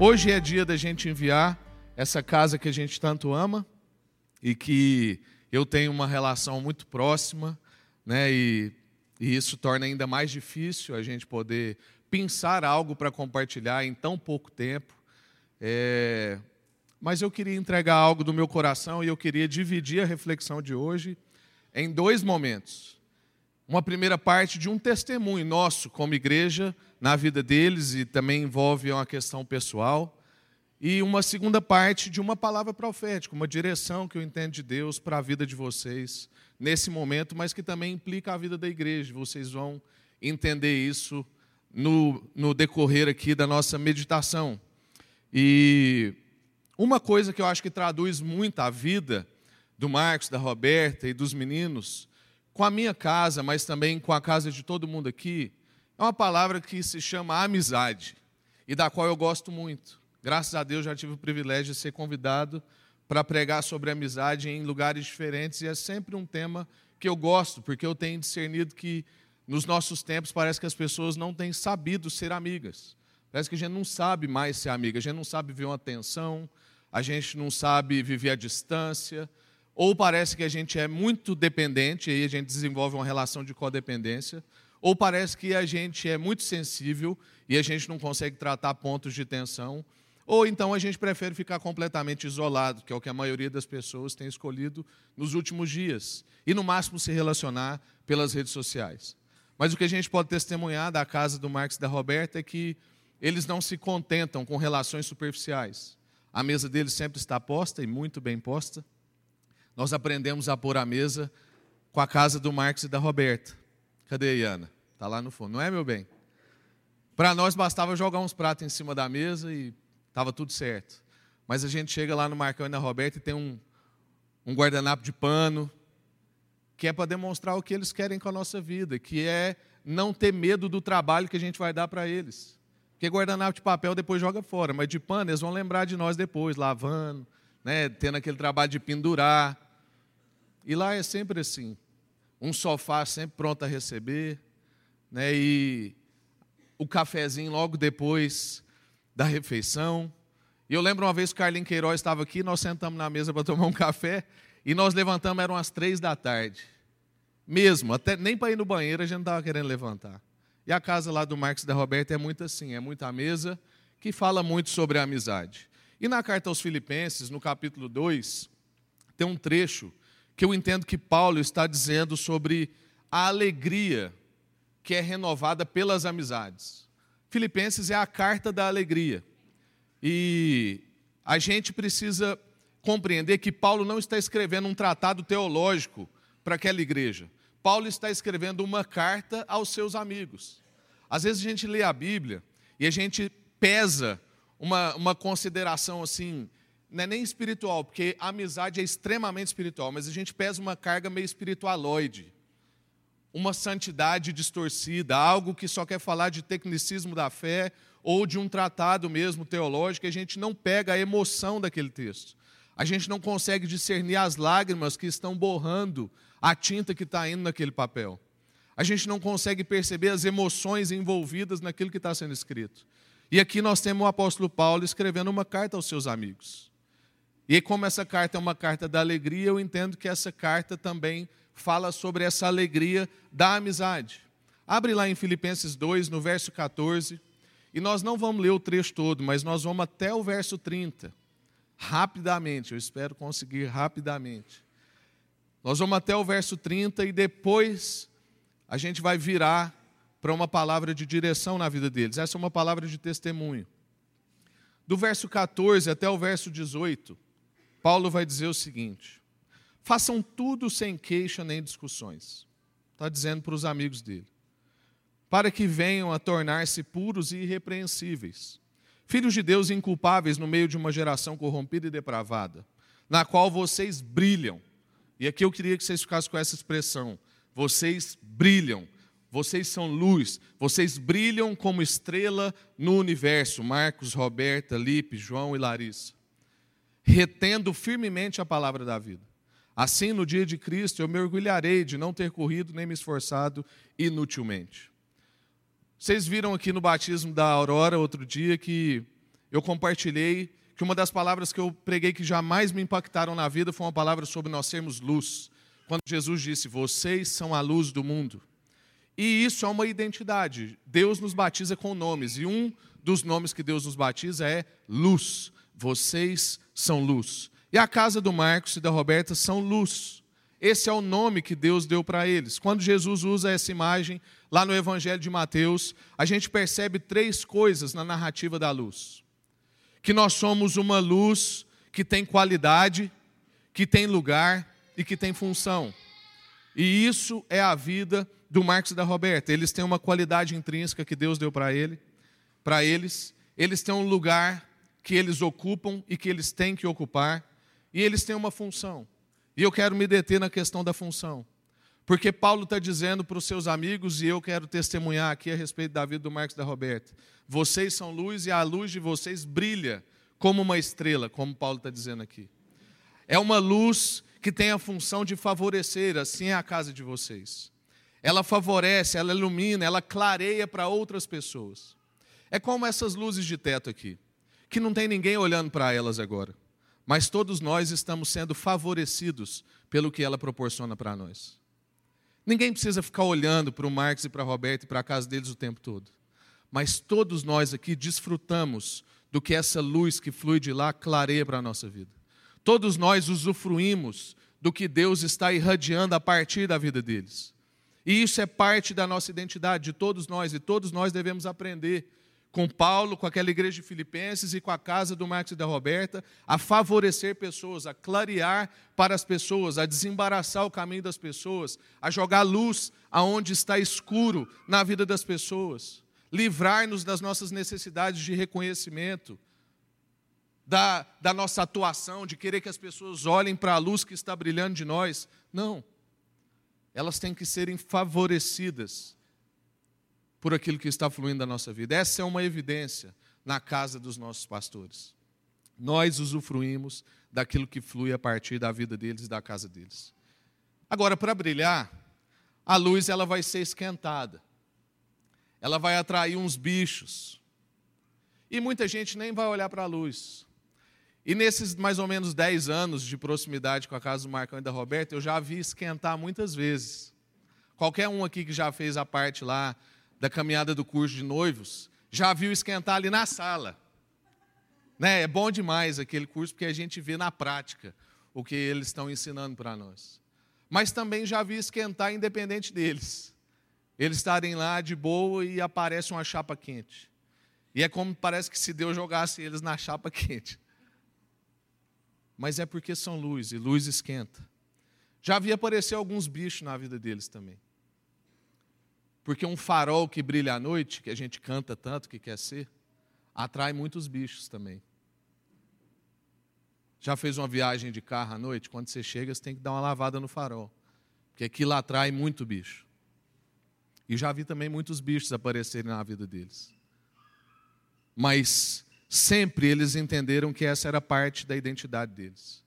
Hoje é dia da gente enviar essa casa que a gente tanto ama e que eu tenho uma relação muito próxima, né? E, e isso torna ainda mais difícil a gente poder pensar algo para compartilhar em tão pouco tempo. É, mas eu queria entregar algo do meu coração e eu queria dividir a reflexão de hoje em dois momentos. Uma primeira parte de um testemunho nosso como igreja na vida deles e também envolve uma questão pessoal. E uma segunda parte de uma palavra profética, uma direção que eu entendo de Deus para a vida de vocês nesse momento, mas que também implica a vida da igreja. Vocês vão entender isso no, no decorrer aqui da nossa meditação. E uma coisa que eu acho que traduz muito a vida do Marcos, da Roberta e dos meninos, com a minha casa, mas também com a casa de todo mundo aqui, é uma palavra que se chama amizade e da qual eu gosto muito. Graças a Deus já tive o privilégio de ser convidado para pregar sobre amizade em lugares diferentes e é sempre um tema que eu gosto, porque eu tenho discernido que nos nossos tempos parece que as pessoas não têm sabido ser amigas. Parece que a gente não sabe mais ser amiga, a gente não sabe viver uma tensão, a gente não sabe viver a distância, ou parece que a gente é muito dependente e aí a gente desenvolve uma relação de codependência, ou parece que a gente é muito sensível e a gente não consegue tratar pontos de tensão, ou então a gente prefere ficar completamente isolado, que é o que a maioria das pessoas tem escolhido nos últimos dias, e no máximo se relacionar pelas redes sociais. Mas o que a gente pode testemunhar da casa do Marx e da Roberta é que eles não se contentam com relações superficiais. A mesa deles sempre está posta e muito bem posta. Nós aprendemos a pôr a mesa com a casa do Marx e da Roberta. Cadê a Iana? Está lá no fundo. Não é, meu bem? Para nós bastava jogar uns pratos em cima da mesa e estava tudo certo. Mas a gente chega lá no Marcão e na Roberta e tem um, um guardanapo de pano, que é para demonstrar o que eles querem com a nossa vida, que é não ter medo do trabalho que a gente vai dar para eles. Porque guardanapo de papel depois joga fora, mas de pano eles vão lembrar de nós depois, lavando, né, tendo aquele trabalho de pendurar. E lá é sempre assim um sofá sempre pronto a receber, né? e o cafezinho logo depois da refeição. E eu lembro uma vez que o Carlinhos Queiroz estava aqui, nós sentamos na mesa para tomar um café, e nós levantamos, eram as três da tarde. Mesmo, até nem para ir no banheiro a gente não estava querendo levantar. E a casa lá do Marcos da Roberta é muito assim, é muita mesa que fala muito sobre a amizade. E na carta aos Filipenses, no capítulo 2, tem um trecho que eu entendo que Paulo está dizendo sobre a alegria que é renovada pelas amizades. Filipenses é a carta da alegria. E a gente precisa compreender que Paulo não está escrevendo um tratado teológico para aquela igreja. Paulo está escrevendo uma carta aos seus amigos. Às vezes a gente lê a Bíblia e a gente pesa uma, uma consideração assim não é nem espiritual, porque a amizade é extremamente espiritual, mas a gente pesa uma carga meio espiritualoide, uma santidade distorcida, algo que só quer falar de tecnicismo da fé ou de um tratado mesmo teológico, a gente não pega a emoção daquele texto. A gente não consegue discernir as lágrimas que estão borrando a tinta que está indo naquele papel. A gente não consegue perceber as emoções envolvidas naquilo que está sendo escrito. E aqui nós temos o apóstolo Paulo escrevendo uma carta aos seus amigos. E como essa carta é uma carta da alegria, eu entendo que essa carta também fala sobre essa alegria da amizade. Abre lá em Filipenses 2, no verso 14, e nós não vamos ler o trecho todo, mas nós vamos até o verso 30. Rapidamente, eu espero conseguir rapidamente. Nós vamos até o verso 30 e depois a gente vai virar para uma palavra de direção na vida deles. Essa é uma palavra de testemunho. Do verso 14 até o verso 18, Paulo vai dizer o seguinte: façam tudo sem queixa nem discussões. Está dizendo para os amigos dele. Para que venham a tornar-se puros e irrepreensíveis, filhos de Deus inculpáveis no meio de uma geração corrompida e depravada, na qual vocês brilham. E aqui eu queria que vocês ficassem com essa expressão: vocês brilham. Vocês são luz, vocês brilham como estrela no universo. Marcos, Roberta, Lipe, João e Larissa retendo firmemente a palavra da vida. Assim, no dia de Cristo, eu me orgulharei de não ter corrido nem me esforçado inutilmente. Vocês viram aqui no batismo da Aurora outro dia que eu compartilhei que uma das palavras que eu preguei que jamais me impactaram na vida foi uma palavra sobre nós sermos luz. Quando Jesus disse: Vocês são a luz do mundo. E isso é uma identidade. Deus nos batiza com nomes, e um dos nomes que Deus nos batiza é luz. Vocês são luz. E a casa do Marcos e da Roberta são luz. Esse é o nome que Deus deu para eles. Quando Jesus usa essa imagem lá no Evangelho de Mateus, a gente percebe três coisas na narrativa da luz: que nós somos uma luz que tem qualidade, que tem lugar e que tem função. E isso é a vida do Marcos e da Roberta. Eles têm uma qualidade intrínseca que Deus deu para ele, para eles. Eles têm um lugar que eles ocupam e que eles têm que ocupar, e eles têm uma função. E eu quero me deter na questão da função. Porque Paulo está dizendo para os seus amigos, e eu quero testemunhar aqui a respeito da vida do Marcos da Roberta: vocês são luz e a luz de vocês brilha como uma estrela, como Paulo está dizendo aqui. É uma luz que tem a função de favorecer, assim é a casa de vocês. Ela favorece, ela ilumina, ela clareia para outras pessoas. É como essas luzes de teto aqui, que não tem ninguém olhando para elas agora mas todos nós estamos sendo favorecidos pelo que ela proporciona para nós. Ninguém precisa ficar olhando para o Marcos e para a Roberta e para a casa deles o tempo todo. Mas todos nós aqui desfrutamos do que essa luz que flui de lá clareia para a nossa vida. Todos nós usufruímos do que Deus está irradiando a partir da vida deles. E isso é parte da nossa identidade, de todos nós, e todos nós devemos aprender com Paulo, com aquela igreja de Filipenses e com a casa do Marcos e da Roberta, a favorecer pessoas, a clarear para as pessoas, a desembaraçar o caminho das pessoas, a jogar luz aonde está escuro na vida das pessoas, livrar-nos das nossas necessidades de reconhecimento, da, da nossa atuação, de querer que as pessoas olhem para a luz que está brilhando de nós. Não. Elas têm que serem favorecidas por aquilo que está fluindo da nossa vida. Essa é uma evidência na casa dos nossos pastores. Nós usufruímos daquilo que flui a partir da vida deles e da casa deles. Agora, para brilhar, a luz ela vai ser esquentada. Ela vai atrair uns bichos. E muita gente nem vai olhar para a luz. E nesses mais ou menos 10 anos de proximidade com a casa do Marcão e da Roberta, eu já vi esquentar muitas vezes. Qualquer um aqui que já fez a parte lá da caminhada do curso de noivos, já viu esquentar ali na sala. Né? É bom demais aquele curso porque a gente vê na prática o que eles estão ensinando para nós. Mas também já vi esquentar independente deles. Eles estarem lá de boa e aparece uma chapa quente. E é como parece que se Deus jogasse eles na chapa quente. Mas é porque são luz e luz esquenta. Já vi aparecer alguns bichos na vida deles também. Porque um farol que brilha à noite, que a gente canta tanto que quer ser, atrai muitos bichos também. Já fez uma viagem de carro à noite? Quando você chega, você tem que dar uma lavada no farol. Porque aquilo atrai muito bicho. E já vi também muitos bichos aparecerem na vida deles. Mas sempre eles entenderam que essa era parte da identidade deles.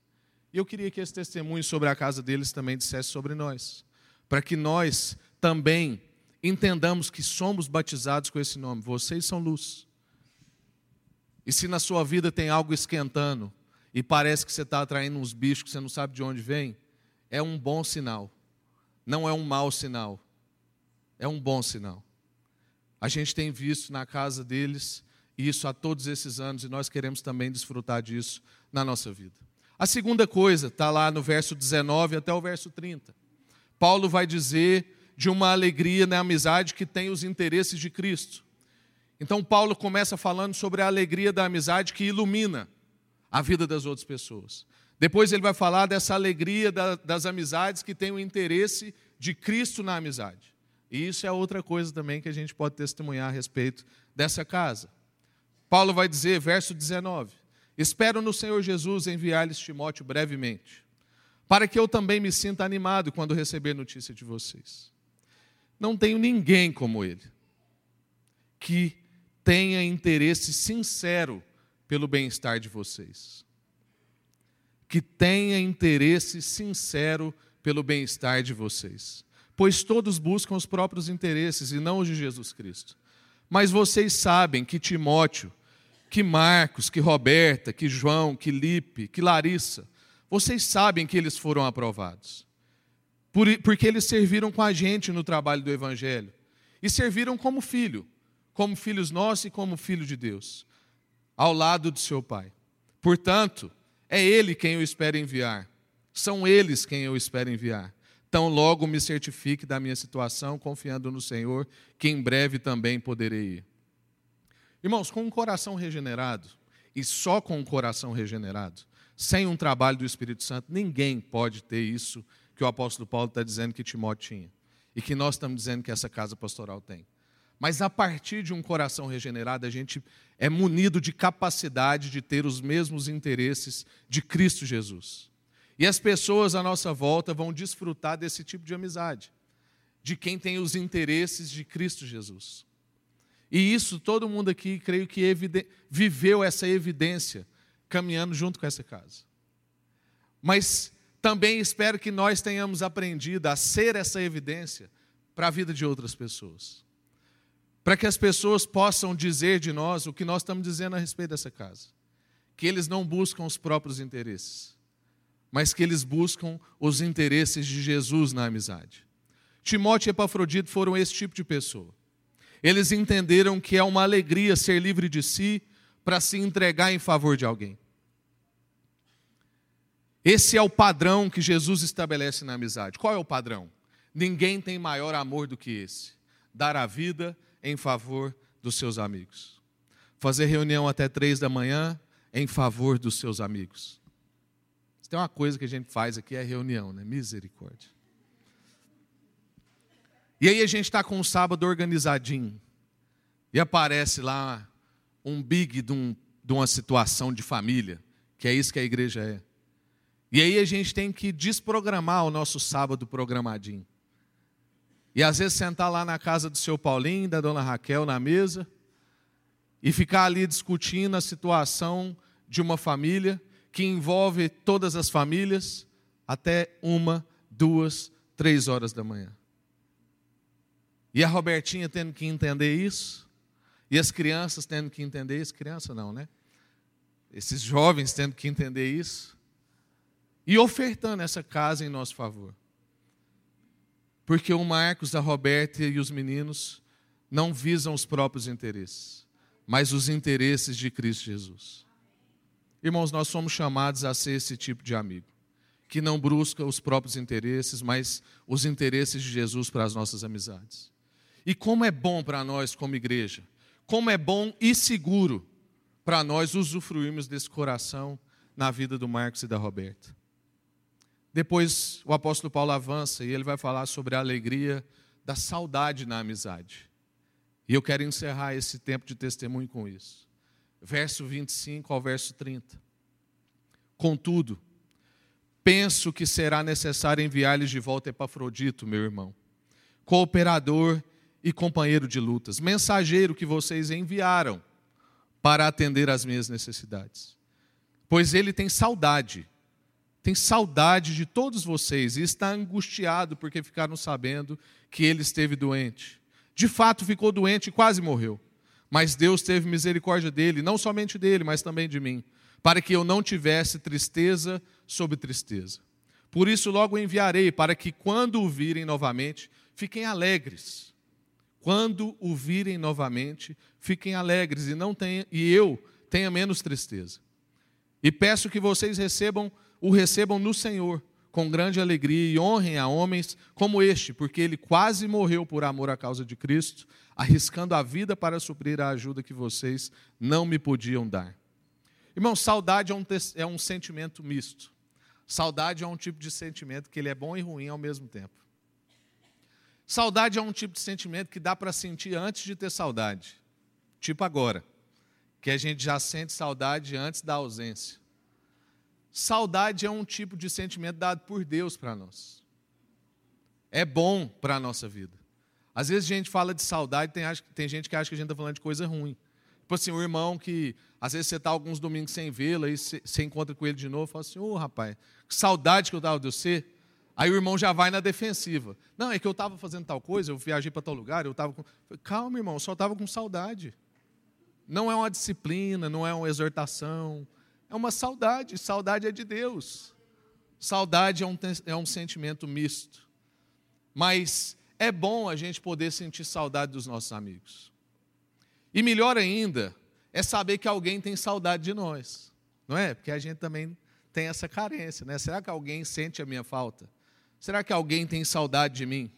E eu queria que esse testemunho sobre a casa deles também dissesse sobre nós. Para que nós também entendamos que somos batizados com esse nome. Vocês são luz. E se na sua vida tem algo esquentando e parece que você está atraindo uns bichos que você não sabe de onde vem, é um bom sinal. Não é um mau sinal. É um bom sinal. A gente tem visto na casa deles isso há todos esses anos e nós queremos também desfrutar disso na nossa vida. A segunda coisa está lá no verso 19 até o verso 30. Paulo vai dizer de uma alegria na amizade que tem os interesses de Cristo. Então, Paulo começa falando sobre a alegria da amizade que ilumina a vida das outras pessoas. Depois, ele vai falar dessa alegria das amizades que tem o interesse de Cristo na amizade. E isso é outra coisa também que a gente pode testemunhar a respeito dessa casa. Paulo vai dizer, verso 19: Espero no Senhor Jesus enviar-lhes Timóteo brevemente, para que eu também me sinta animado quando receber notícia de vocês não tenho ninguém como ele, que tenha interesse sincero pelo bem-estar de vocês. Que tenha interesse sincero pelo bem-estar de vocês. Pois todos buscam os próprios interesses e não os de Jesus Cristo. Mas vocês sabem que Timóteo, que Marcos, que Roberta, que João, que Lipe, que Larissa, vocês sabem que eles foram aprovados. Porque eles serviram com a gente no trabalho do Evangelho. E serviram como filho, como filhos nossos e como filho de Deus, ao lado do seu Pai. Portanto, é Ele quem eu espero enviar. São eles quem eu espero enviar. Então, logo me certifique da minha situação, confiando no Senhor, que em breve também poderei ir. Irmãos, com um coração regenerado, e só com um coração regenerado, sem um trabalho do Espírito Santo, ninguém pode ter isso que o apóstolo Paulo está dizendo que Timóteo tinha. E que nós estamos dizendo que essa casa pastoral tem. Mas a partir de um coração regenerado, a gente é munido de capacidade de ter os mesmos interesses de Cristo Jesus. E as pessoas à nossa volta vão desfrutar desse tipo de amizade, de quem tem os interesses de Cristo Jesus. E isso todo mundo aqui, creio que viveu essa evidência caminhando junto com essa casa. Mas também espero que nós tenhamos aprendido a ser essa evidência para a vida de outras pessoas. Para que as pessoas possam dizer de nós o que nós estamos dizendo a respeito dessa casa. Que eles não buscam os próprios interesses, mas que eles buscam os interesses de Jesus na amizade. Timóteo e Epafrodito foram esse tipo de pessoa. Eles entenderam que é uma alegria ser livre de si para se entregar em favor de alguém. Esse é o padrão que Jesus estabelece na amizade. Qual é o padrão? Ninguém tem maior amor do que esse: dar a vida em favor dos seus amigos. Fazer reunião até três da manhã em favor dos seus amigos. Se tem uma coisa que a gente faz aqui é reunião, né? Misericórdia. E aí a gente está com um sábado organizadinho. E aparece lá um big de, um, de uma situação de família, que é isso que a igreja é. E aí a gente tem que desprogramar o nosso sábado programadinho. E às vezes sentar lá na casa do seu Paulinho, da dona Raquel, na mesa, e ficar ali discutindo a situação de uma família que envolve todas as famílias até uma, duas, três horas da manhã. E a Robertinha tendo que entender isso, e as crianças tendo que entender isso, criança não, né? Esses jovens tendo que entender isso, e ofertando essa casa em nosso favor. Porque o Marcos, a Roberta e os meninos não visam os próprios interesses, mas os interesses de Cristo Jesus. Irmãos, nós somos chamados a ser esse tipo de amigo, que não busca os próprios interesses, mas os interesses de Jesus para as nossas amizades. E como é bom para nós, como igreja, como é bom e seguro para nós usufruirmos desse coração na vida do Marcos e da Roberta. Depois o apóstolo Paulo avança e ele vai falar sobre a alegria da saudade na amizade. E eu quero encerrar esse tempo de testemunho com isso. Verso 25 ao verso 30. Contudo, penso que será necessário enviar-lhes de volta Epafrodito, meu irmão, cooperador e companheiro de lutas, mensageiro que vocês enviaram para atender às minhas necessidades. Pois ele tem saudade, tem saudade de todos vocês e está angustiado porque ficaram sabendo que ele esteve doente. De fato, ficou doente e quase morreu. Mas Deus teve misericórdia dele, não somente dele, mas também de mim, para que eu não tivesse tristeza sobre tristeza. Por isso, logo enviarei, para que, quando o virem novamente, fiquem alegres quando o virem novamente, fiquem alegres e não tenha, e eu tenha menos tristeza. E peço que vocês recebam o recebam no Senhor com grande alegria e honrem a homens como este, porque ele quase morreu por amor à causa de Cristo, arriscando a vida para suprir a ajuda que vocês não me podiam dar. Irmão, saudade é um, é um sentimento misto. Saudade é um tipo de sentimento que ele é bom e ruim ao mesmo tempo. Saudade é um tipo de sentimento que dá para sentir antes de ter saudade. Tipo agora, que a gente já sente saudade antes da ausência. Saudade é um tipo de sentimento dado por Deus para nós. É bom para a nossa vida. Às vezes a gente fala de saudade, tem, tem gente que acha que a gente está falando de coisa ruim. Tipo assim, o irmão que às vezes você está alguns domingos sem vê-lo, aí você, encontra com ele de novo fala assim: Ô oh, rapaz, que saudade que eu estava de você. Aí o irmão já vai na defensiva. Não, é que eu estava fazendo tal coisa, eu viajei para tal lugar, eu estava com. Calma, irmão, eu só estava com saudade. Não é uma disciplina, não é uma exortação, é uma saudade. Saudade é de Deus. Saudade é um, é um sentimento misto. Mas é bom a gente poder sentir saudade dos nossos amigos. E melhor ainda é saber que alguém tem saudade de nós, não é? Porque a gente também tem essa carência, né? Será que alguém sente a minha falta? Será que alguém tem saudade de mim?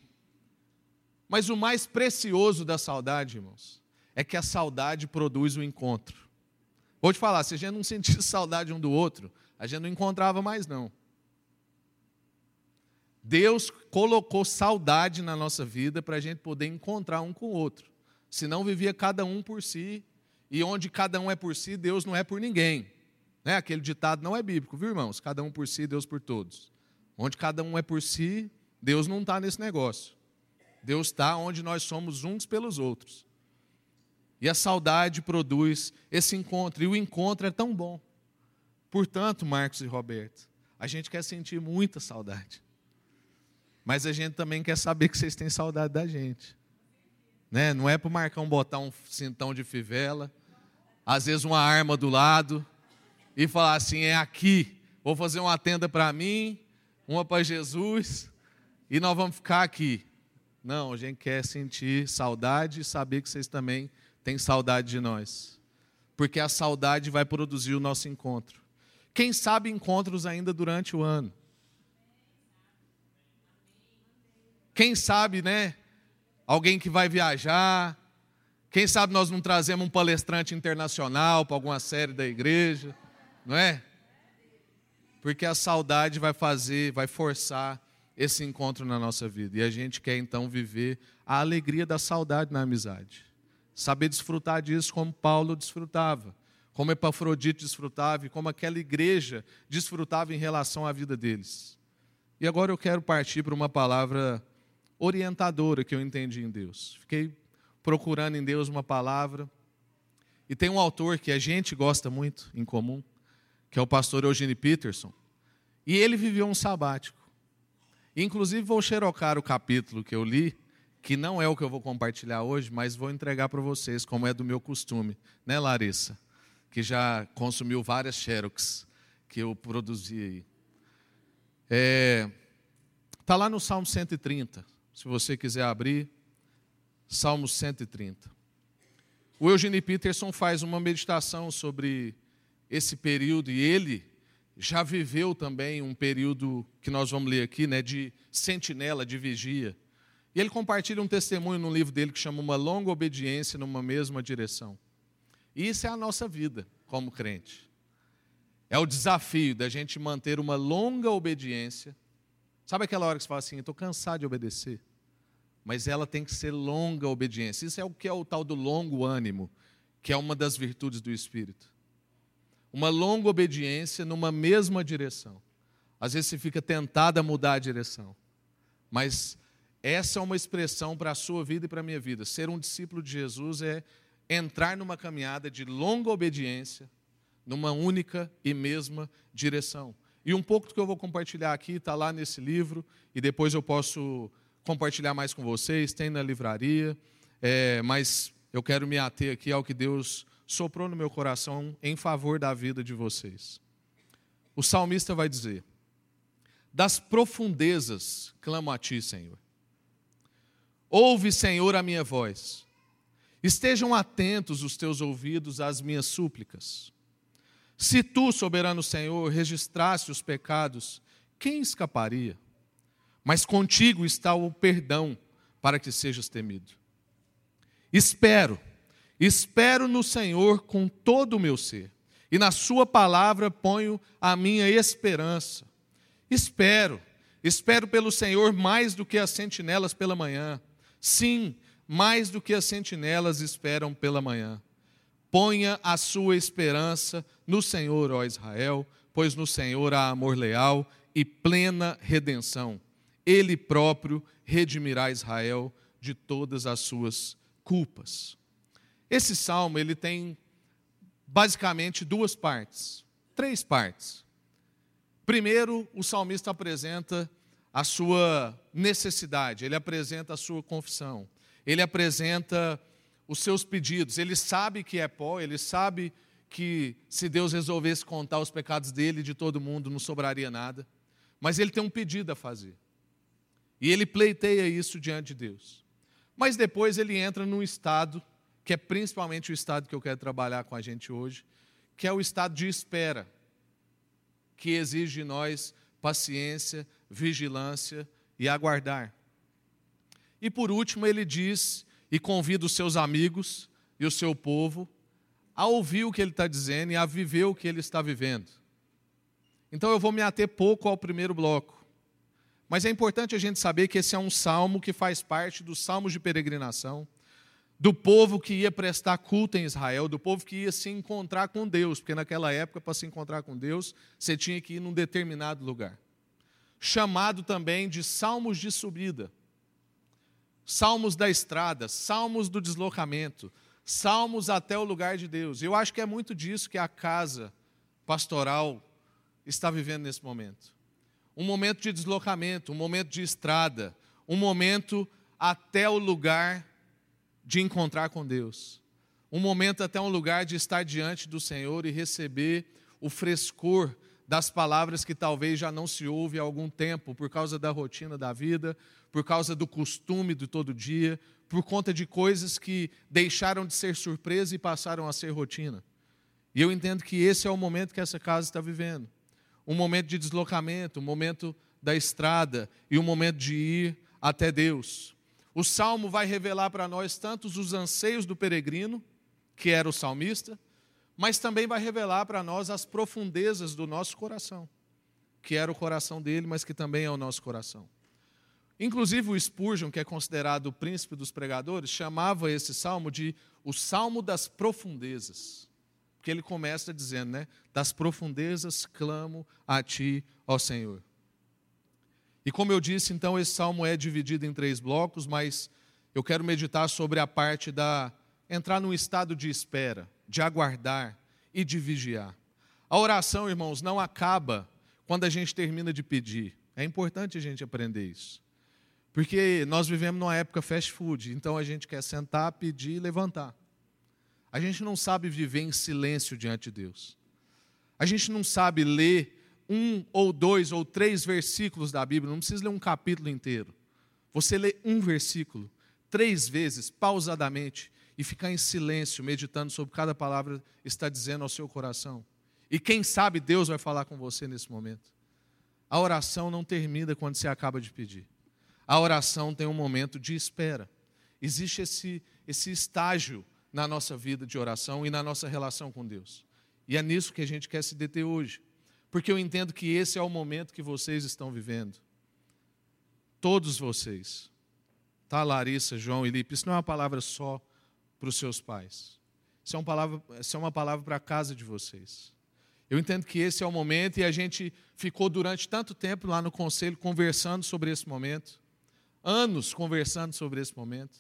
Mas o mais precioso da saudade, irmãos, é que a saudade produz o encontro. Vou te falar, se a gente não sentisse saudade um do outro, a gente não encontrava mais não. Deus colocou saudade na nossa vida para a gente poder encontrar um com o outro. Senão vivia cada um por si, e onde cada um é por si, Deus não é por ninguém. Né? Aquele ditado não é bíblico, viu, irmãos? Cada um por si, Deus por todos. Onde cada um é por si, Deus não está nesse negócio. Deus está onde nós somos uns pelos outros. E a saudade produz esse encontro, e o encontro é tão bom. Portanto, Marcos e Roberto, a gente quer sentir muita saudade. Mas a gente também quer saber que vocês têm saudade da gente. Né? Não é para o Marcão botar um cintão de fivela, às vezes uma arma do lado, e falar assim: é aqui, vou fazer uma tenda para mim, uma para Jesus, e nós vamos ficar aqui. Não, a gente quer sentir saudade e saber que vocês também têm saudade de nós. Porque a saudade vai produzir o nosso encontro. Quem sabe encontros ainda durante o ano. Quem sabe, né? Alguém que vai viajar. Quem sabe nós não trazemos um palestrante internacional para alguma série da igreja, não é? Porque a saudade vai fazer, vai forçar esse encontro na nossa vida. E a gente quer então viver a alegria da saudade na amizade. Saber desfrutar disso como Paulo desfrutava, como Epafrodito desfrutava e como aquela igreja desfrutava em relação à vida deles. E agora eu quero partir para uma palavra orientadora que eu entendi em Deus. Fiquei procurando em Deus uma palavra. E tem um autor que a gente gosta muito em comum, que é o pastor Eugene Peterson. E ele viveu um sabático. Inclusive, vou xerocar o capítulo que eu li, que não é o que eu vou compartilhar hoje, mas vou entregar para vocês, como é do meu costume, né, Larissa? Que já consumiu várias xerox que eu produzi aí. É, tá lá no Salmo 130, se você quiser abrir, Salmo 130. O Eugene Peterson faz uma meditação sobre esse período e ele já viveu também um período que nós vamos ler aqui, né, de sentinela, de vigia. E ele compartilha um testemunho no livro dele que chama Uma Longa Obediência numa Mesma Direção. E isso é a nossa vida como crente. É o desafio da gente manter uma longa obediência. Sabe aquela hora que você fala assim, estou cansado de obedecer? Mas ela tem que ser longa obediência. Isso é o que é o tal do longo ânimo, que é uma das virtudes do Espírito uma longa obediência numa mesma direção. Às vezes você fica tentado a mudar a direção, mas essa é uma expressão para a sua vida e para a minha vida. Ser um discípulo de Jesus é entrar numa caminhada de longa obediência, numa única e mesma direção. E um pouco do que eu vou compartilhar aqui está lá nesse livro, e depois eu posso compartilhar mais com vocês, tem na livraria, é, mas eu quero me ater aqui ao que Deus soprou no meu coração em favor da vida de vocês. O salmista vai dizer: Das profundezas clamo a ti, Senhor. Ouve, Senhor, a minha voz. Estejam atentos os teus ouvidos às minhas súplicas. Se tu, soberano Senhor, registraste os pecados, quem escaparia? Mas contigo está o perdão para que sejas temido. Espero Espero no Senhor com todo o meu ser, e na Sua palavra ponho a minha esperança. Espero, espero pelo Senhor mais do que as sentinelas pela manhã. Sim, mais do que as sentinelas esperam pela manhã. Ponha a sua esperança no Senhor, ó Israel, pois no Senhor há amor leal e plena redenção. Ele próprio redimirá Israel de todas as suas culpas. Esse salmo ele tem basicamente duas partes, três partes. Primeiro, o salmista apresenta a sua necessidade, ele apresenta a sua confissão, ele apresenta os seus pedidos. Ele sabe que é pó, ele sabe que se Deus resolvesse contar os pecados dele e de todo mundo, não sobraria nada. Mas ele tem um pedido a fazer. E ele pleiteia isso diante de Deus. Mas depois ele entra num estado, que é principalmente o estado que eu quero trabalhar com a gente hoje, que é o estado de espera, que exige de nós paciência, vigilância e aguardar. E por último, ele diz e convida os seus amigos e o seu povo a ouvir o que ele está dizendo e a viver o que ele está vivendo. Então eu vou me ater pouco ao primeiro bloco. Mas é importante a gente saber que esse é um salmo que faz parte dos salmos de peregrinação, do povo que ia prestar culto em Israel, do povo que ia se encontrar com Deus, porque naquela época, para se encontrar com Deus, você tinha que ir num determinado lugar. Chamado também de salmos de subida, salmos da estrada, salmos do deslocamento, salmos até o lugar de Deus. Eu acho que é muito disso que a casa pastoral está vivendo nesse momento um momento de deslocamento, um momento de estrada, um momento até o lugar de encontrar com Deus. Um momento até um lugar de estar diante do Senhor e receber o frescor das palavras que talvez já não se ouve há algum tempo, por causa da rotina da vida, por causa do costume do todo dia, por conta de coisas que deixaram de ser surpresa e passaram a ser rotina. E eu entendo que esse é o momento que essa casa está vivendo um momento de deslocamento, um momento da estrada e um momento de ir até Deus. O salmo vai revelar para nós tantos os anseios do peregrino, que era o salmista, mas também vai revelar para nós as profundezas do nosso coração, que era o coração dele, mas que também é o nosso coração. Inclusive o Spurgeon, que é considerado o príncipe dos pregadores, chamava esse salmo de o salmo das profundezas. Porque ele começa dizendo, né? Das profundezas clamo a ti, ó Senhor. E como eu disse, então, esse salmo é dividido em três blocos, mas eu quero meditar sobre a parte da entrar num estado de espera, de aguardar e de vigiar. A oração, irmãos, não acaba quando a gente termina de pedir. É importante a gente aprender isso. Porque nós vivemos numa época fast food, então a gente quer sentar, pedir e levantar. A gente não sabe viver em silêncio diante de Deus. A gente não sabe ler um ou dois ou três versículos da Bíblia, não precisa ler um capítulo inteiro. Você lê um versículo três vezes, pausadamente, e ficar em silêncio, meditando sobre cada palavra que está dizendo ao seu coração. E quem sabe Deus vai falar com você nesse momento. A oração não termina quando você acaba de pedir. A oração tem um momento de espera. Existe esse, esse estágio na nossa vida de oração e na nossa relação com Deus. E é nisso que a gente quer se deter hoje, porque eu entendo que esse é o momento que vocês estão vivendo. Todos vocês. Tá, Larissa, João e Lipe, isso não é uma palavra só para os seus pais. Isso é uma palavra, isso é uma palavra para a casa de vocês. Eu entendo que esse é o momento e a gente ficou durante tanto tempo lá no conselho conversando sobre esse momento, anos conversando sobre esse momento.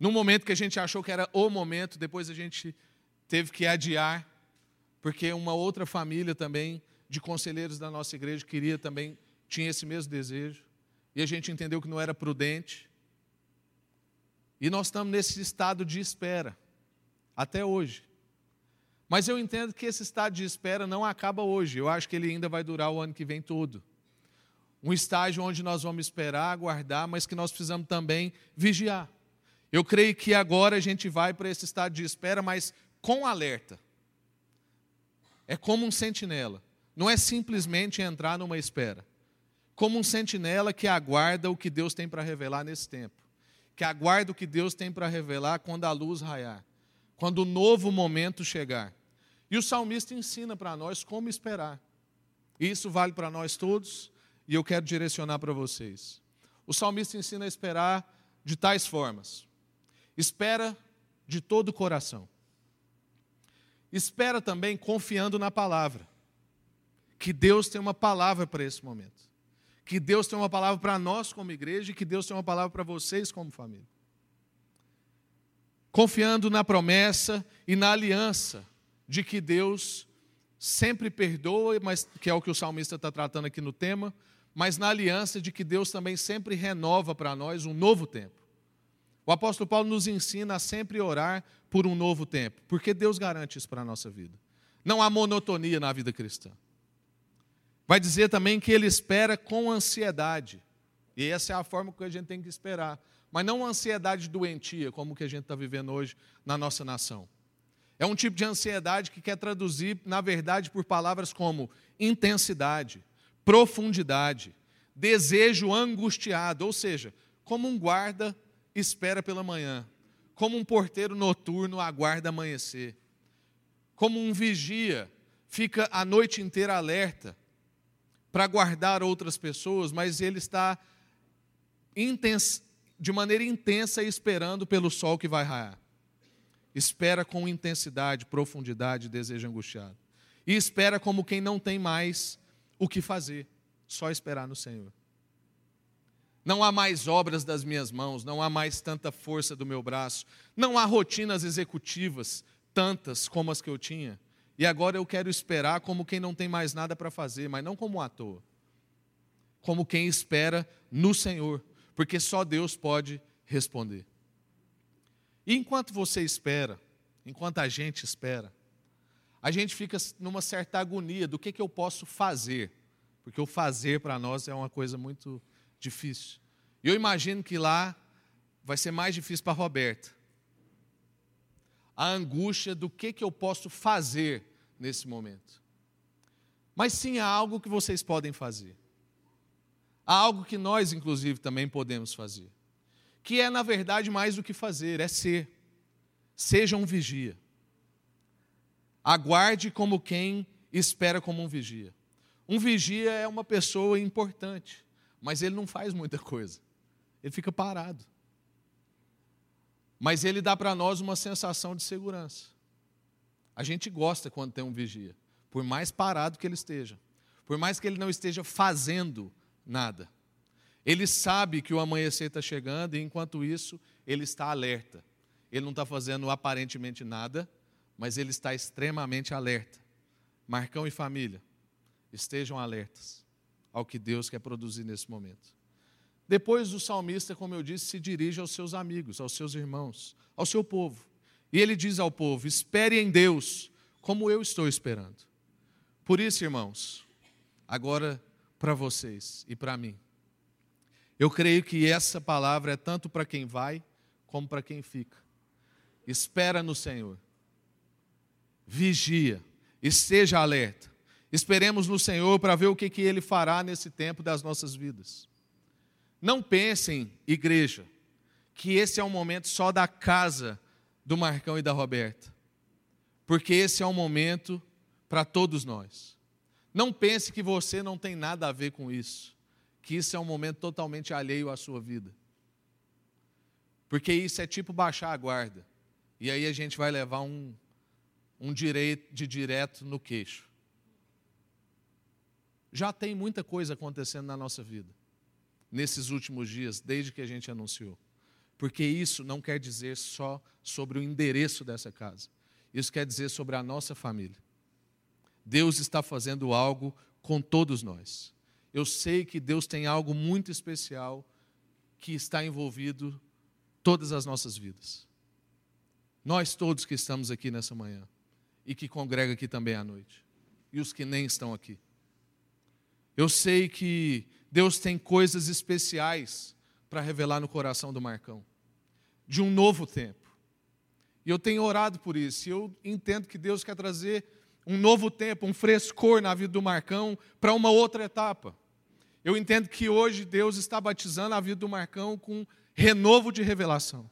Num momento que a gente achou que era o momento, depois a gente teve que adiar, porque uma outra família também de conselheiros da nossa igreja queria também, tinha esse mesmo desejo, e a gente entendeu que não era prudente. E nós estamos nesse estado de espera, até hoje. Mas eu entendo que esse estado de espera não acaba hoje, eu acho que ele ainda vai durar o ano que vem todo. Um estágio onde nós vamos esperar, aguardar, mas que nós precisamos também vigiar. Eu creio que agora a gente vai para esse estado de espera, mas com alerta. É como um sentinela. Não é simplesmente entrar numa espera. Como um sentinela que aguarda o que Deus tem para revelar nesse tempo. Que aguarda o que Deus tem para revelar quando a luz raiar. Quando o novo momento chegar. E o salmista ensina para nós como esperar. Isso vale para nós todos e eu quero direcionar para vocês. O salmista ensina a esperar de tais formas. Espera de todo o coração. Espera também confiando na palavra. Que Deus tem uma palavra para esse momento. Que Deus tem uma palavra para nós como igreja e que Deus tem uma palavra para vocês como família. Confiando na promessa e na aliança de que Deus sempre perdoa, mas que é o que o salmista está tratando aqui no tema, mas na aliança de que Deus também sempre renova para nós um novo tempo O apóstolo Paulo nos ensina a sempre orar por um novo tempo, porque Deus garante isso para a nossa vida. Não há monotonia na vida cristã. Vai dizer também que ele espera com ansiedade. E essa é a forma que a gente tem que esperar. Mas não uma ansiedade doentia, como que a gente está vivendo hoje na nossa nação. É um tipo de ansiedade que quer traduzir, na verdade, por palavras como intensidade, profundidade, desejo angustiado, ou seja, como um guarda espera pela manhã, como um porteiro noturno aguarda amanhecer, como um vigia fica a noite inteira alerta para guardar outras pessoas, mas ele está de maneira intensa esperando pelo sol que vai raiar. Espera com intensidade, profundidade, desejo angustiado. E espera como quem não tem mais o que fazer, só esperar no Senhor. Não há mais obras das minhas mãos, não há mais tanta força do meu braço, não há rotinas executivas tantas como as que eu tinha. E agora eu quero esperar como quem não tem mais nada para fazer, mas não como à toa. Como quem espera no Senhor, porque só Deus pode responder. E enquanto você espera, enquanto a gente espera, a gente fica numa certa agonia do que, que eu posso fazer, porque o fazer para nós é uma coisa muito difícil. E eu imagino que lá vai ser mais difícil para Roberta. A angústia do que, que eu posso fazer nesse momento. Mas sim há algo que vocês podem fazer. Há algo que nós, inclusive, também podemos fazer. Que é, na verdade, mais do que fazer, é ser. Seja um vigia. Aguarde como quem espera como um vigia. Um vigia é uma pessoa importante mas ele não faz muita coisa. Ele fica parado. Mas ele dá para nós uma sensação de segurança. A gente gosta quando tem um vigia, por mais parado que ele esteja, por mais que ele não esteja fazendo nada. Ele sabe que o amanhecer está chegando e, enquanto isso, ele está alerta. Ele não está fazendo aparentemente nada, mas ele está extremamente alerta. Marcão e família, estejam alertas ao que Deus quer produzir nesse momento. Depois o salmista, como eu disse, se dirige aos seus amigos, aos seus irmãos, ao seu povo. E ele diz ao povo: espere em Deus, como eu estou esperando. Por isso, irmãos, agora para vocês e para mim, eu creio que essa palavra é tanto para quem vai como para quem fica. Espera no Senhor, vigia, esteja alerta Esperemos no Senhor para ver o que, que Ele fará nesse tempo das nossas vidas. Não pensem, igreja, que esse é um momento só da casa do Marcão e da Roberta, porque esse é um momento para todos nós. Não pense que você não tem nada a ver com isso, que isso é um momento totalmente alheio à sua vida. Porque isso é tipo baixar a guarda, e aí a gente vai levar um, um direito de direto no queixo já tem muita coisa acontecendo na nossa vida, nesses últimos dias, desde que a gente anunciou. Porque isso não quer dizer só sobre o endereço dessa casa, isso quer dizer sobre a nossa família. Deus está fazendo algo com todos nós. Eu sei que Deus tem algo muito especial que está envolvido todas as nossas vidas. Nós todos que estamos aqui nessa manhã e que congrega aqui também à noite, e os que nem estão aqui. Eu sei que Deus tem coisas especiais para revelar no coração do Marcão, de um novo tempo. E eu tenho orado por isso, e eu entendo que Deus quer trazer um novo tempo, um frescor na vida do Marcão para uma outra etapa. Eu entendo que hoje Deus está batizando a vida do Marcão com renovo de revelação.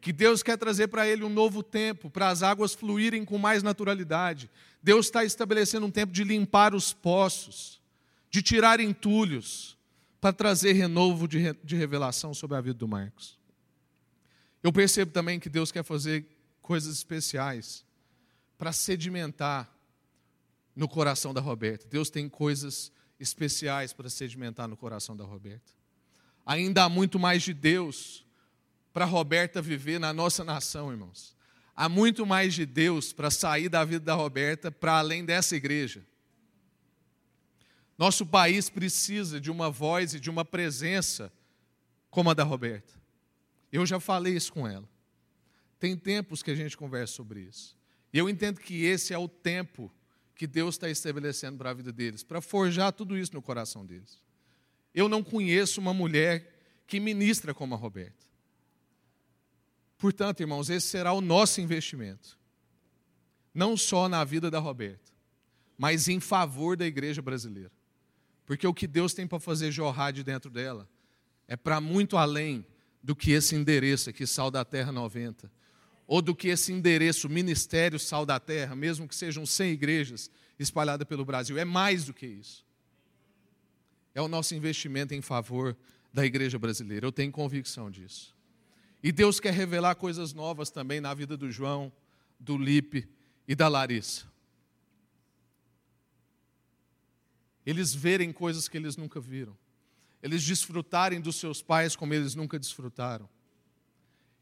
Que Deus quer trazer para ele um novo tempo, para as águas fluírem com mais naturalidade, Deus está estabelecendo um tempo de limpar os poços, de tirar entulhos, para trazer renovo de, de revelação sobre a vida do Marcos. Eu percebo também que Deus quer fazer coisas especiais para sedimentar no coração da Roberta. Deus tem coisas especiais para sedimentar no coração da Roberta. Ainda há muito mais de Deus para Roberta viver na nossa nação, irmãos há muito mais de Deus para sair da vida da Roberta para além dessa igreja. Nosso país precisa de uma voz e de uma presença como a da Roberta. Eu já falei isso com ela. Tem tempos que a gente conversa sobre isso. E eu entendo que esse é o tempo que Deus está estabelecendo para a vida deles, para forjar tudo isso no coração deles. Eu não conheço uma mulher que ministra como a Roberta. Portanto, irmãos, esse será o nosso investimento. Não só na vida da Roberta, mas em favor da igreja brasileira. Porque o que Deus tem para fazer jorrar de dentro dela é para muito além do que esse endereço aqui, Sal da Terra 90, ou do que esse endereço, Ministério Sal da Terra, mesmo que sejam 100 igrejas espalhadas pelo Brasil. É mais do que isso. É o nosso investimento em favor da igreja brasileira. Eu tenho convicção disso. E Deus quer revelar coisas novas também na vida do João, do Lipe e da Larissa. Eles verem coisas que eles nunca viram. Eles desfrutarem dos seus pais como eles nunca desfrutaram.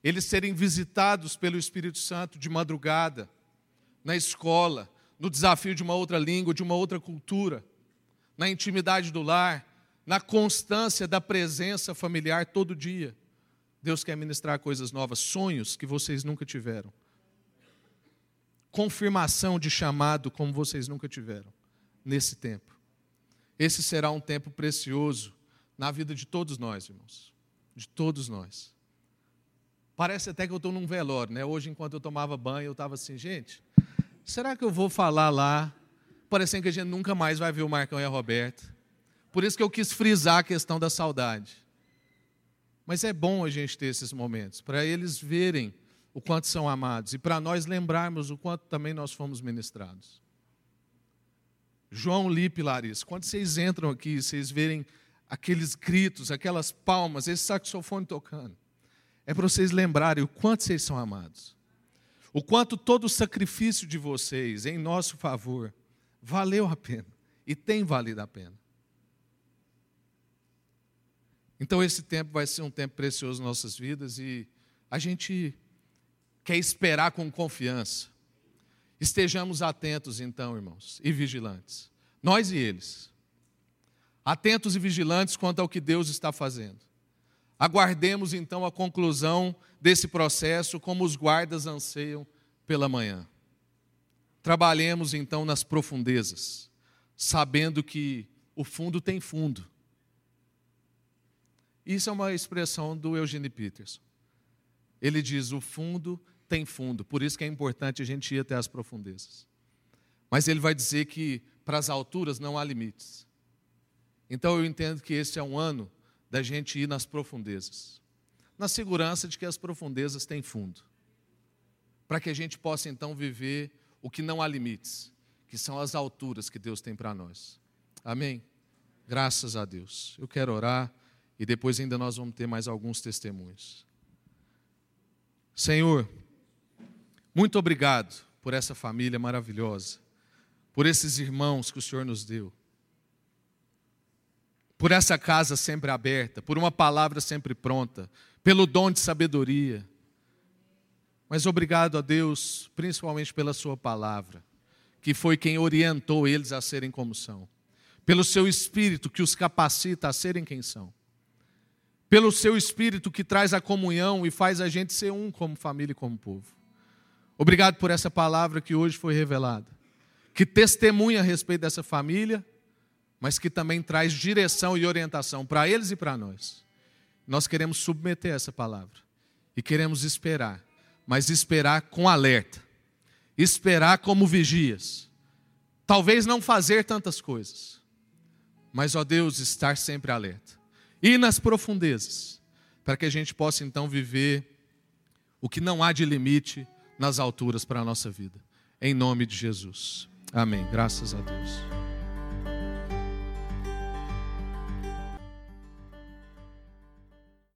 Eles serem visitados pelo Espírito Santo de madrugada, na escola, no desafio de uma outra língua, de uma outra cultura, na intimidade do lar, na constância da presença familiar todo dia. Deus quer ministrar coisas novas, sonhos que vocês nunca tiveram. Confirmação de chamado como vocês nunca tiveram nesse tempo. Esse será um tempo precioso na vida de todos nós, irmãos. De todos nós. Parece até que eu estou num velório, né? Hoje, enquanto eu tomava banho, eu estava assim, gente, será que eu vou falar lá, parecendo que a gente nunca mais vai ver o Marcão e a Roberta? Por isso que eu quis frisar a questão da saudade. Mas é bom a gente ter esses momentos, para eles verem o quanto são amados e para nós lembrarmos o quanto também nós fomos ministrados. João Lipe Larissa, quando vocês entram aqui, vocês verem aqueles gritos, aquelas palmas, esse saxofone tocando, é para vocês lembrarem o quanto vocês são amados. O quanto todo o sacrifício de vocês em nosso favor valeu a pena e tem valido a pena. Então, esse tempo vai ser um tempo precioso em nossas vidas e a gente quer esperar com confiança. Estejamos atentos, então, irmãos, e vigilantes. Nós e eles. Atentos e vigilantes quanto ao que Deus está fazendo. Aguardemos, então, a conclusão desse processo, como os guardas anseiam pela manhã. Trabalhemos, então, nas profundezas, sabendo que o fundo tem fundo isso é uma expressão do Eugene Peterson. Ele diz: o fundo tem fundo, por isso que é importante a gente ir até as profundezas. Mas ele vai dizer que para as alturas não há limites. Então eu entendo que esse é um ano da gente ir nas profundezas, na segurança de que as profundezas têm fundo, para que a gente possa então viver o que não há limites, que são as alturas que Deus tem para nós. Amém? Graças a Deus. Eu quero orar. E depois ainda nós vamos ter mais alguns testemunhos. Senhor, muito obrigado por essa família maravilhosa, por esses irmãos que o Senhor nos deu, por essa casa sempre aberta, por uma palavra sempre pronta, pelo dom de sabedoria. Mas obrigado a Deus, principalmente pela Sua palavra, que foi quem orientou eles a serem como são, pelo Seu Espírito que os capacita a serem quem são pelo seu Espírito que traz a comunhão e faz a gente ser um como família e como povo. Obrigado por essa palavra que hoje foi revelada, que testemunha a respeito dessa família, mas que também traz direção e orientação para eles e para nós. Nós queremos submeter essa palavra e queremos esperar, mas esperar com alerta, esperar como vigias. Talvez não fazer tantas coisas, mas, ó Deus, estar sempre alerta e nas profundezas, para que a gente possa então viver o que não há de limite nas alturas para a nossa vida. Em nome de Jesus. Amém. Graças a Deus.